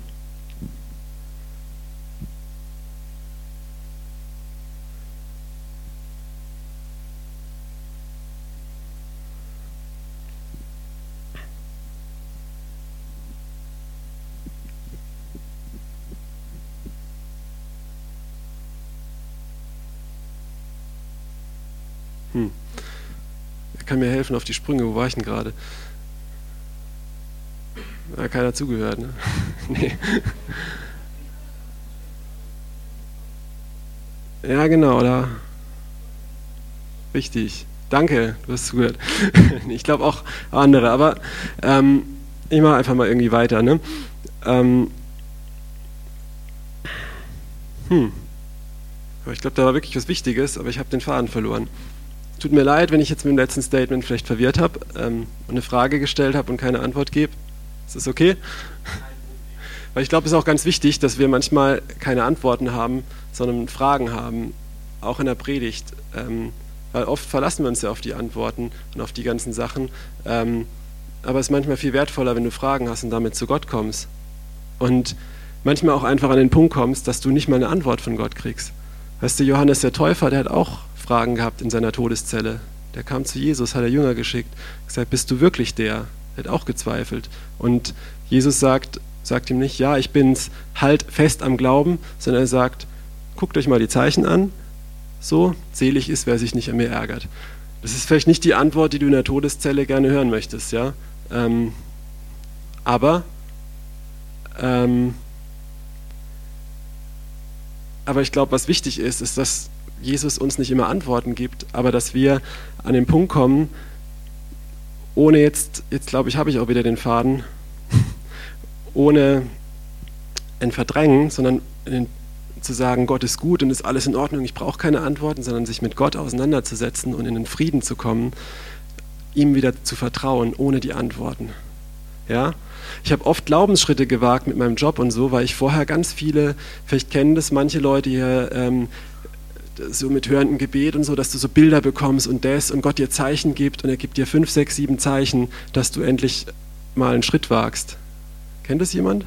mir helfen auf die Sprünge? Wo war ich denn gerade? Ja, keiner zugehört, ne? nee. Ja, genau, da. Richtig. Danke, du hast zugehört. ich glaube auch andere, aber ähm, ich mache einfach mal irgendwie weiter. Ne? Ähm, hm. Ich glaube, da war wirklich was Wichtiges, aber ich habe den Faden verloren. Tut mir leid, wenn ich jetzt mit dem letzten Statement vielleicht verwirrt habe ähm, und eine Frage gestellt habe und keine Antwort gebe. Ist das okay? Weil ich glaube, es ist auch ganz wichtig, dass wir manchmal keine Antworten haben, sondern Fragen haben, auch in der Predigt. Ähm, weil oft verlassen wir uns ja auf die Antworten und auf die ganzen Sachen. Ähm, aber es ist manchmal viel wertvoller, wenn du Fragen hast und damit zu Gott kommst. Und manchmal auch einfach an den Punkt kommst, dass du nicht mal eine Antwort von Gott kriegst. Weißt du, Johannes der Täufer, der hat auch Fragen gehabt in seiner Todeszelle. Der kam zu Jesus, hat er Jünger geschickt, gesagt, bist du wirklich der? Er hat auch gezweifelt. Und Jesus sagt, sagt ihm nicht, ja, ich bin's, halt fest am Glauben, sondern er sagt, guckt euch mal die Zeichen an, so, selig ist, wer sich nicht an mir ärgert. Das ist vielleicht nicht die Antwort, die du in der Todeszelle gerne hören möchtest, ja. Ähm, aber, ähm, aber ich glaube, was wichtig ist, ist, dass Jesus uns nicht immer Antworten gibt, aber dass wir an den Punkt kommen, ohne jetzt, jetzt glaube ich, habe ich auch wieder den Faden, ohne ein Verdrängen, sondern zu sagen, Gott ist gut und ist alles in Ordnung, ich brauche keine Antworten, sondern sich mit Gott auseinanderzusetzen und in den Frieden zu kommen, ihm wieder zu vertrauen, ohne die Antworten. Ja? Ich habe oft Glaubensschritte gewagt mit meinem Job und so, weil ich vorher ganz viele, vielleicht kennen das manche Leute hier, ähm, so mit hörendem Gebet und so, dass du so Bilder bekommst und das und Gott dir Zeichen gibt und er gibt dir fünf, sechs, sieben Zeichen, dass du endlich mal einen Schritt wagst. Kennt das jemand?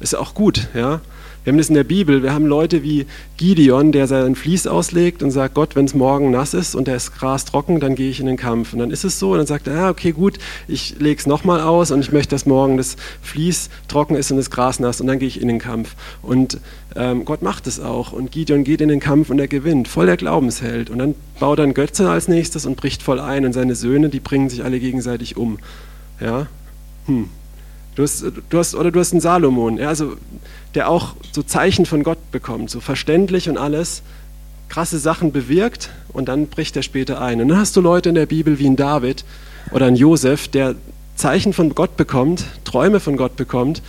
Ist ja auch gut, ja. Wir haben das in der Bibel. Wir haben Leute wie Gideon, der sein Vlies auslegt und sagt, Gott, wenn es morgen nass ist und das Gras trocken, dann gehe ich in den Kampf. Und dann ist es so und dann sagt er, ja, okay, gut, ich lege es nochmal aus und ich möchte, dass morgen das Vlies trocken ist und das Gras nass und dann gehe ich in den Kampf. Und ähm, Gott macht es auch und Gideon geht in den Kampf und er gewinnt, voll der Glaubensheld. Und dann baut er einen Götze als nächstes und bricht voll ein und seine Söhne, die bringen sich alle gegenseitig um. Ja, hm. Du hast, du hast, oder du hast einen Salomon, ja, also, der auch so Zeichen von Gott bekommt, so verständlich und alles, krasse Sachen bewirkt und dann bricht er später ein. Und dann hast du Leute in der Bibel wie ein David oder ein Josef, der Zeichen von Gott bekommt, Träume von Gott bekommt,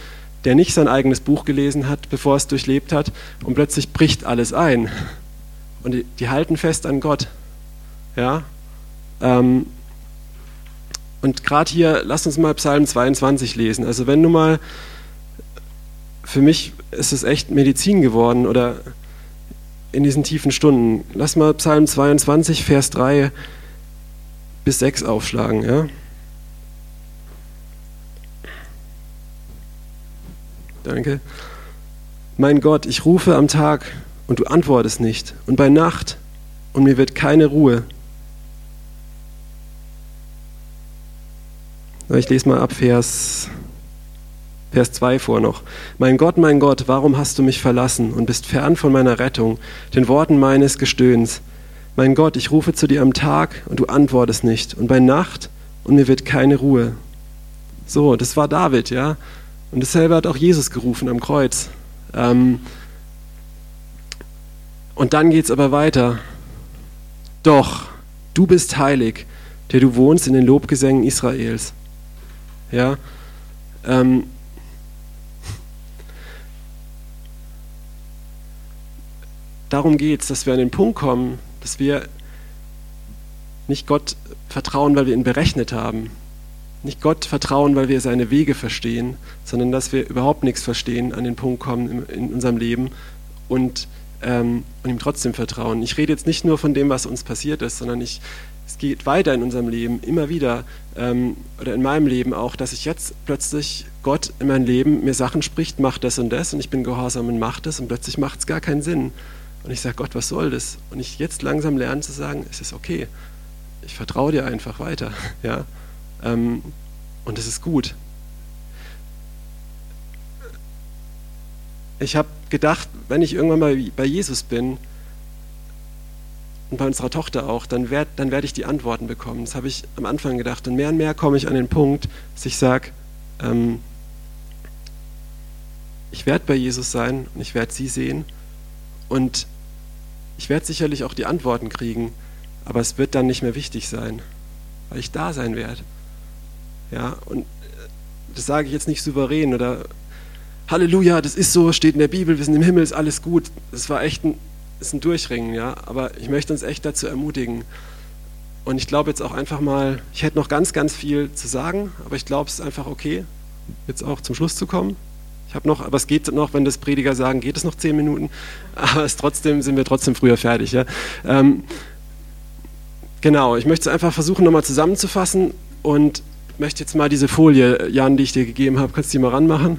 der nicht sein eigenes Buch gelesen hat, bevor es durchlebt hat, und plötzlich bricht alles ein. Und die, die halten fest an Gott. Ja? Ähm, und gerade hier, lass uns mal Psalm 22 lesen. Also wenn du mal, für mich ist es echt Medizin geworden oder in diesen tiefen Stunden. Lass mal Psalm 22, Vers 3 bis 6 aufschlagen. Ja? Danke. Mein Gott, ich rufe am Tag und du antwortest nicht und bei Nacht und mir wird keine Ruhe. Ich lese mal ab Vers, Vers 2 vor noch. Mein Gott, mein Gott, warum hast du mich verlassen und bist fern von meiner Rettung, den Worten meines Gestöhns? Mein Gott, ich rufe zu dir am Tag und du antwortest nicht und bei Nacht und mir wird keine Ruhe. So, das war David, ja. Und dasselbe hat auch Jesus gerufen am Kreuz. Ähm, und dann geht es aber weiter. Doch, du bist heilig, der du wohnst in den Lobgesängen Israels. Ja, ähm, darum geht es, dass wir an den Punkt kommen, dass wir nicht Gott vertrauen, weil wir ihn berechnet haben, nicht Gott vertrauen, weil wir seine Wege verstehen, sondern dass wir überhaupt nichts verstehen, an den Punkt kommen in, in unserem Leben. Und, ähm, und ihm trotzdem vertrauen. Ich rede jetzt nicht nur von dem, was uns passiert ist, sondern ich, es geht weiter in unserem Leben, immer wieder, ähm, oder in meinem Leben auch, dass ich jetzt plötzlich Gott in mein Leben mir Sachen spricht, macht das und das und ich bin gehorsam und mache das und plötzlich macht es gar keinen Sinn. Und ich sage, Gott, was soll das? Und ich jetzt langsam lerne zu sagen, es ist okay. Ich vertraue dir einfach weiter. Ja? Ähm, und es ist gut. Ich habe gedacht, wenn ich irgendwann mal bei Jesus bin und bei unserer Tochter auch, dann werde dann werd ich die Antworten bekommen. Das habe ich am Anfang gedacht. Und mehr und mehr komme ich an den Punkt, dass ich sage, ähm, ich werde bei Jesus sein und ich werde sie sehen. Und ich werde sicherlich auch die Antworten kriegen, aber es wird dann nicht mehr wichtig sein, weil ich da sein werde. Ja, und äh, das sage ich jetzt nicht souverän oder Halleluja, das ist so, steht in der Bibel, wir sind im Himmel, ist alles gut. Das war echt ein, ist ein Durchringen, ja. Aber ich möchte uns echt dazu ermutigen. Und ich glaube jetzt auch einfach mal, ich hätte noch ganz, ganz viel zu sagen, aber ich glaube, es ist einfach okay, jetzt auch zum Schluss zu kommen. Ich habe noch, aber es geht noch, wenn das Prediger sagen, geht es noch zehn Minuten, aber es trotzdem sind wir trotzdem früher fertig. Ja. Ähm, genau, ich möchte es einfach versuchen, nochmal zusammenzufassen und möchte jetzt mal diese Folie, Jan, die ich dir gegeben habe, kannst du die mal ranmachen?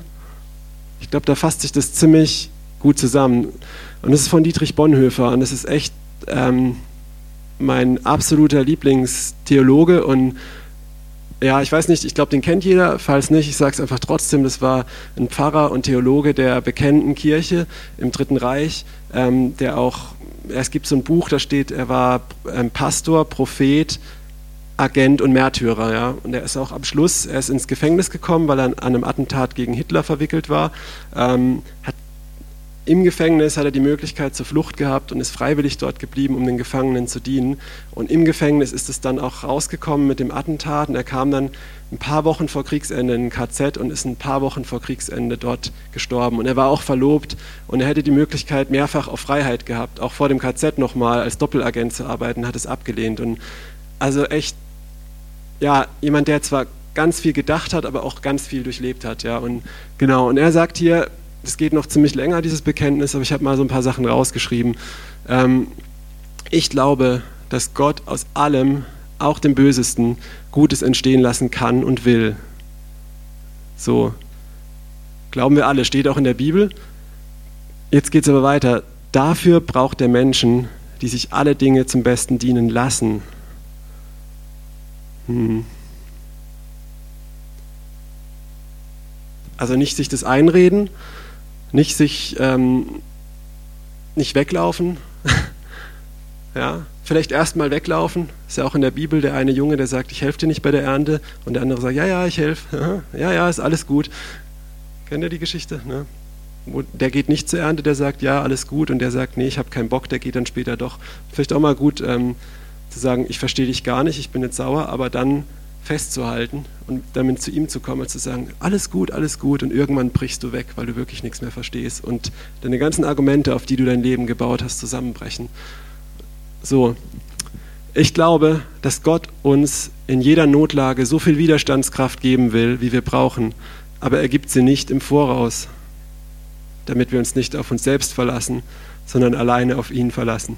Ich glaube, da fasst sich das ziemlich gut zusammen. Und das ist von Dietrich Bonhoeffer und das ist echt ähm, mein absoluter Lieblingstheologe und ja, ich weiß nicht, ich glaube, den kennt jeder. Falls nicht, ich sage es einfach trotzdem. Das war ein Pfarrer und Theologe der bekannten Kirche im Dritten Reich, ähm, der auch, es gibt so ein Buch, da steht, er war ähm, Pastor, Prophet, Agent und Märtyrer. Ja? Und er ist auch am Schluss, er ist ins Gefängnis gekommen, weil er an einem Attentat gegen Hitler verwickelt war. Ähm, hat im Gefängnis hat er die Möglichkeit zur Flucht gehabt und ist freiwillig dort geblieben, um den Gefangenen zu dienen. Und im Gefängnis ist es dann auch rausgekommen mit dem Attentat und er kam dann ein paar Wochen vor Kriegsende in ein KZ und ist ein paar Wochen vor Kriegsende dort gestorben. Und er war auch verlobt und er hätte die Möglichkeit mehrfach auf Freiheit gehabt, auch vor dem KZ nochmal als Doppelagent zu arbeiten, hat es abgelehnt. Und also echt ja, jemand, der zwar ganz viel gedacht hat, aber auch ganz viel durchlebt hat. Ja? Und genau, und er sagt hier, es geht noch ziemlich länger, dieses Bekenntnis, aber ich habe mal so ein paar Sachen rausgeschrieben. Ähm, ich glaube, dass Gott aus allem, auch dem Bösesten, Gutes entstehen lassen kann und will. So, glauben wir alle, steht auch in der Bibel. Jetzt geht es aber weiter. Dafür braucht der Menschen, die sich alle Dinge zum Besten dienen lassen. Hm. Also nicht sich das einreden, nicht sich ähm, nicht weglaufen. ja, vielleicht erstmal weglaufen. Ist ja auch in der Bibel der eine Junge, der sagt, ich helfe dir nicht bei der Ernte, und der andere sagt, ja, ja, ich helfe. Ja, ja, ist alles gut. Kennt ihr die Geschichte? Ne? Der geht nicht zur Ernte, der sagt, ja, alles gut, und der sagt, nee, ich habe keinen Bock, der geht dann später doch. Vielleicht auch mal gut, ähm, zu sagen, ich verstehe dich gar nicht, ich bin jetzt sauer, aber dann festzuhalten und damit zu ihm zu kommen und zu sagen, alles gut, alles gut und irgendwann brichst du weg, weil du wirklich nichts mehr verstehst und deine ganzen Argumente, auf die du dein Leben gebaut hast, zusammenbrechen. So, ich glaube, dass Gott uns in jeder Notlage so viel Widerstandskraft geben will, wie wir brauchen, aber er gibt sie nicht im Voraus, damit wir uns nicht auf uns selbst verlassen, sondern alleine auf ihn verlassen.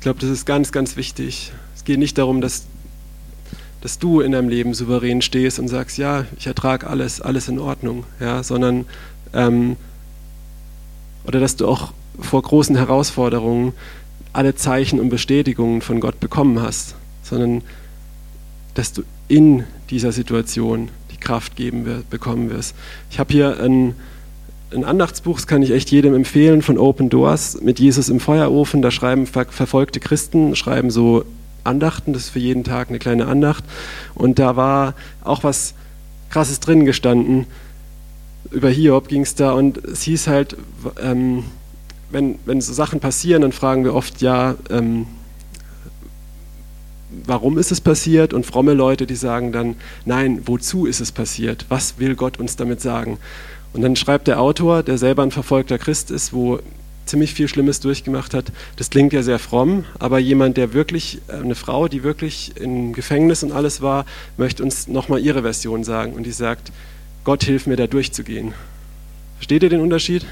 Ich glaube, das ist ganz, ganz wichtig. Es geht nicht darum, dass, dass du in deinem Leben souverän stehst und sagst, ja, ich ertrage alles, alles in Ordnung, ja, sondern ähm, oder dass du auch vor großen Herausforderungen alle Zeichen und Bestätigungen von Gott bekommen hast, sondern dass du in dieser Situation die Kraft geben wir, bekommen wirst. Ich habe hier ein ein Andachtsbuch, das kann ich echt jedem empfehlen, von Open Doors mit Jesus im Feuerofen. Da schreiben ver verfolgte Christen, schreiben so Andachten, das ist für jeden Tag eine kleine Andacht. Und da war auch was Krasses drin gestanden. Über Hiob ging es da und es hieß halt, ähm, wenn, wenn so Sachen passieren, dann fragen wir oft, ja, ähm, warum ist es passiert? Und fromme Leute, die sagen dann, nein, wozu ist es passiert? Was will Gott uns damit sagen? Und dann schreibt der Autor, der selber ein verfolgter Christ ist, wo ziemlich viel Schlimmes durchgemacht hat. Das klingt ja sehr fromm, aber jemand, der wirklich, äh, eine Frau, die wirklich im Gefängnis und alles war, möchte uns nochmal ihre Version sagen. Und die sagt, Gott hilf mir da durchzugehen. Versteht ihr den Unterschied?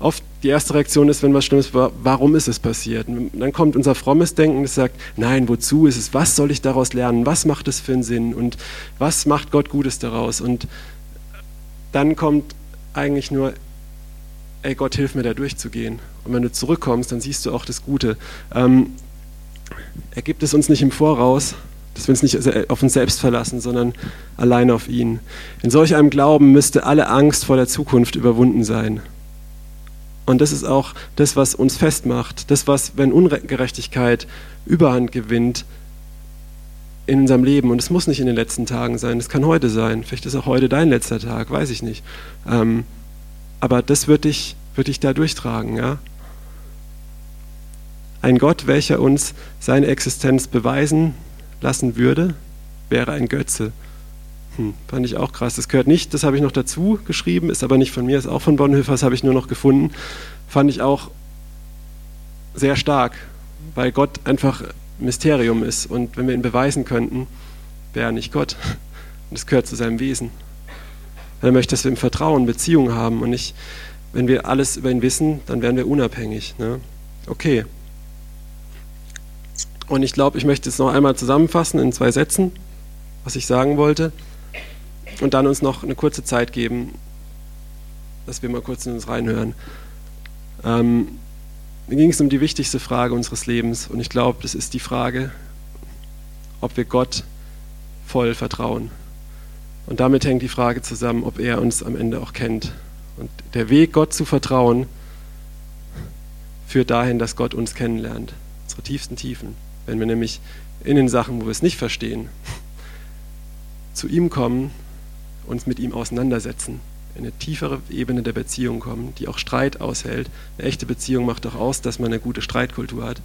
Oft die erste Reaktion ist, wenn was Schlimmes war, warum ist es passiert? Und dann kommt unser frommes Denken, das sagt, nein, wozu ist es? Was soll ich daraus lernen? Was macht es für einen Sinn? Und was macht Gott Gutes daraus? Und dann kommt eigentlich nur, ey Gott, hilf mir da durchzugehen. Und wenn du zurückkommst, dann siehst du auch das Gute. Ähm, er gibt es uns nicht im Voraus, dass wir uns nicht auf uns selbst verlassen, sondern allein auf ihn. In solch einem Glauben müsste alle Angst vor der Zukunft überwunden sein. Und das ist auch das, was uns festmacht. Das, was, wenn Ungerechtigkeit Überhand gewinnt in unserem Leben, und es muss nicht in den letzten Tagen sein, es kann heute sein, vielleicht ist auch heute dein letzter Tag, weiß ich nicht. Ähm, aber das wird dich, wird dich da durchtragen. Ja? Ein Gott, welcher uns seine Existenz beweisen lassen würde, wäre ein Götze. Hm, fand ich auch krass. Das gehört nicht, das habe ich noch dazu geschrieben, ist aber nicht von mir, ist auch von Bonhoeffer, das habe ich nur noch gefunden. Fand ich auch sehr stark, weil Gott einfach Mysterium ist. Und wenn wir ihn beweisen könnten, wäre er nicht Gott. Das gehört zu seinem Wesen. Er möchte, dass wir ihm Vertrauen, Beziehungen haben und nicht, wenn wir alles über ihn wissen, dann werden wir unabhängig. Ne? Okay. Und ich glaube, ich möchte jetzt noch einmal zusammenfassen in zwei Sätzen, was ich sagen wollte. Und dann uns noch eine kurze Zeit geben, dass wir mal kurz in uns reinhören. Ähm, mir ging es um die wichtigste Frage unseres Lebens. Und ich glaube, das ist die Frage, ob wir Gott voll vertrauen. Und damit hängt die Frage zusammen, ob er uns am Ende auch kennt. Und der Weg, Gott zu vertrauen, führt dahin, dass Gott uns kennenlernt. Unsere tiefsten Tiefen. Wenn wir nämlich in den Sachen, wo wir es nicht verstehen, zu ihm kommen, uns mit ihm auseinandersetzen, in eine tiefere Ebene der Beziehung kommen, die auch Streit aushält. Eine echte Beziehung macht auch aus, dass man eine gute Streitkultur hat.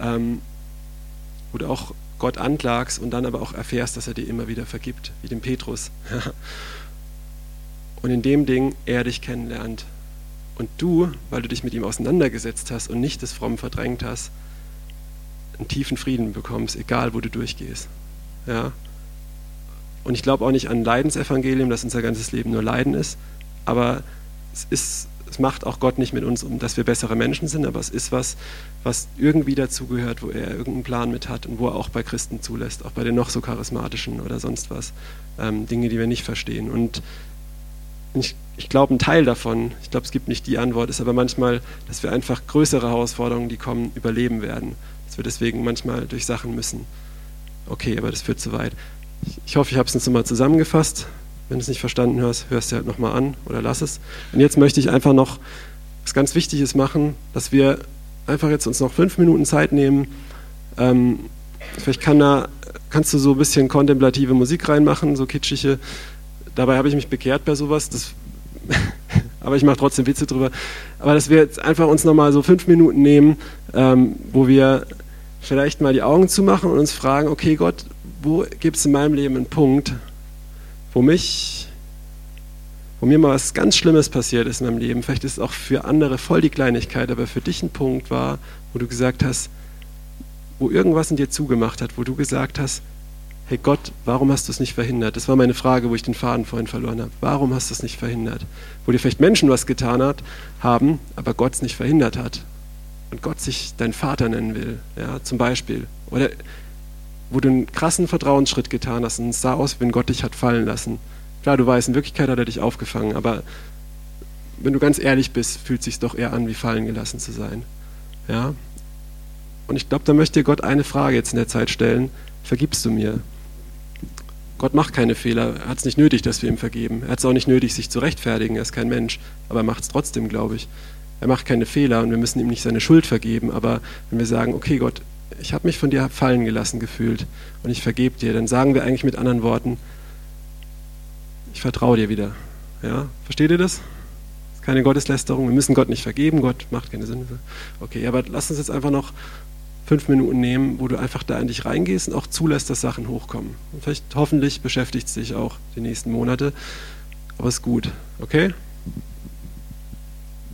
Ähm, wo du auch Gott anklagst und dann aber auch erfährst, dass er dir immer wieder vergibt, wie dem Petrus. und in dem Ding er dich kennenlernt. Und du, weil du dich mit ihm auseinandergesetzt hast und nicht das Fromm verdrängt hast, einen tiefen Frieden bekommst, egal wo du durchgehst. Ja? Und ich glaube auch nicht an Leidensevangelium, dass unser ganzes Leben nur Leiden ist, aber es ist es macht auch Gott nicht mit uns, um dass wir bessere Menschen sind, aber es ist was, was irgendwie dazugehört, wo er irgendeinen Plan mit hat und wo er auch bei Christen zulässt, auch bei den noch so charismatischen oder sonst was, ähm, Dinge, die wir nicht verstehen. Und ich, ich glaube, ein Teil davon, ich glaube, es gibt nicht die Antwort, ist aber manchmal, dass wir einfach größere Herausforderungen, die kommen, überleben werden. Dass wir deswegen manchmal durch Sachen müssen. Okay, aber das führt zu weit. Ich hoffe, ich habe es jetzt nochmal zusammengefasst. Wenn du es nicht verstanden hast, hörst du halt nochmal an oder lass es. Und jetzt möchte ich einfach noch was ganz Wichtiges machen, dass wir einfach jetzt uns noch fünf Minuten Zeit nehmen. Ähm, vielleicht kann da, kannst du so ein bisschen kontemplative Musik reinmachen, so kitschige. Dabei habe ich mich bekehrt bei sowas. Das, aber ich mache trotzdem Witze drüber. Aber dass wir jetzt einfach uns nochmal so fünf Minuten nehmen, ähm, wo wir vielleicht mal die Augen zumachen und uns fragen, okay Gott, wo gibt es in meinem Leben einen Punkt, wo mich, wo mir mal was ganz Schlimmes passiert ist in meinem Leben, vielleicht ist es auch für andere voll die Kleinigkeit, aber für dich ein Punkt war, wo du gesagt hast, wo irgendwas in dir zugemacht hat, wo du gesagt hast, hey Gott, warum hast du es nicht verhindert? Das war meine Frage, wo ich den Faden vorhin verloren habe. Warum hast du es nicht verhindert? Wo dir vielleicht Menschen was getan hat, haben, aber Gott es nicht verhindert hat. Und Gott sich dein Vater nennen will, ja, zum Beispiel. Oder wo du einen krassen Vertrauensschritt getan hast und es sah aus, wenn Gott dich hat fallen lassen. Klar, du weißt, in Wirklichkeit hat er dich aufgefangen, aber wenn du ganz ehrlich bist, fühlt es sich doch eher an, wie fallen gelassen zu sein. Ja? Und ich glaube, da möchte Gott eine Frage jetzt in der Zeit stellen: Vergibst du mir? Gott macht keine Fehler. Er hat es nicht nötig, dass wir ihm vergeben. Er hat es auch nicht nötig, sich zu rechtfertigen. Er ist kein Mensch. Aber er macht es trotzdem, glaube ich. Er macht keine Fehler und wir müssen ihm nicht seine Schuld vergeben. Aber wenn wir sagen, okay, Gott, ich habe mich von dir fallen gelassen gefühlt und ich vergebe dir, dann sagen wir eigentlich mit anderen Worten, ich vertraue dir wieder. Ja? Versteht ihr das? das keine Gotteslästerung. Wir müssen Gott nicht vergeben. Gott macht keine Sünde. Okay, aber lass uns jetzt einfach noch fünf Minuten nehmen, wo du einfach da in dich reingehst und auch zulässt, dass Sachen hochkommen. Und vielleicht hoffentlich beschäftigt es dich auch die nächsten Monate. Aber es ist gut. Okay?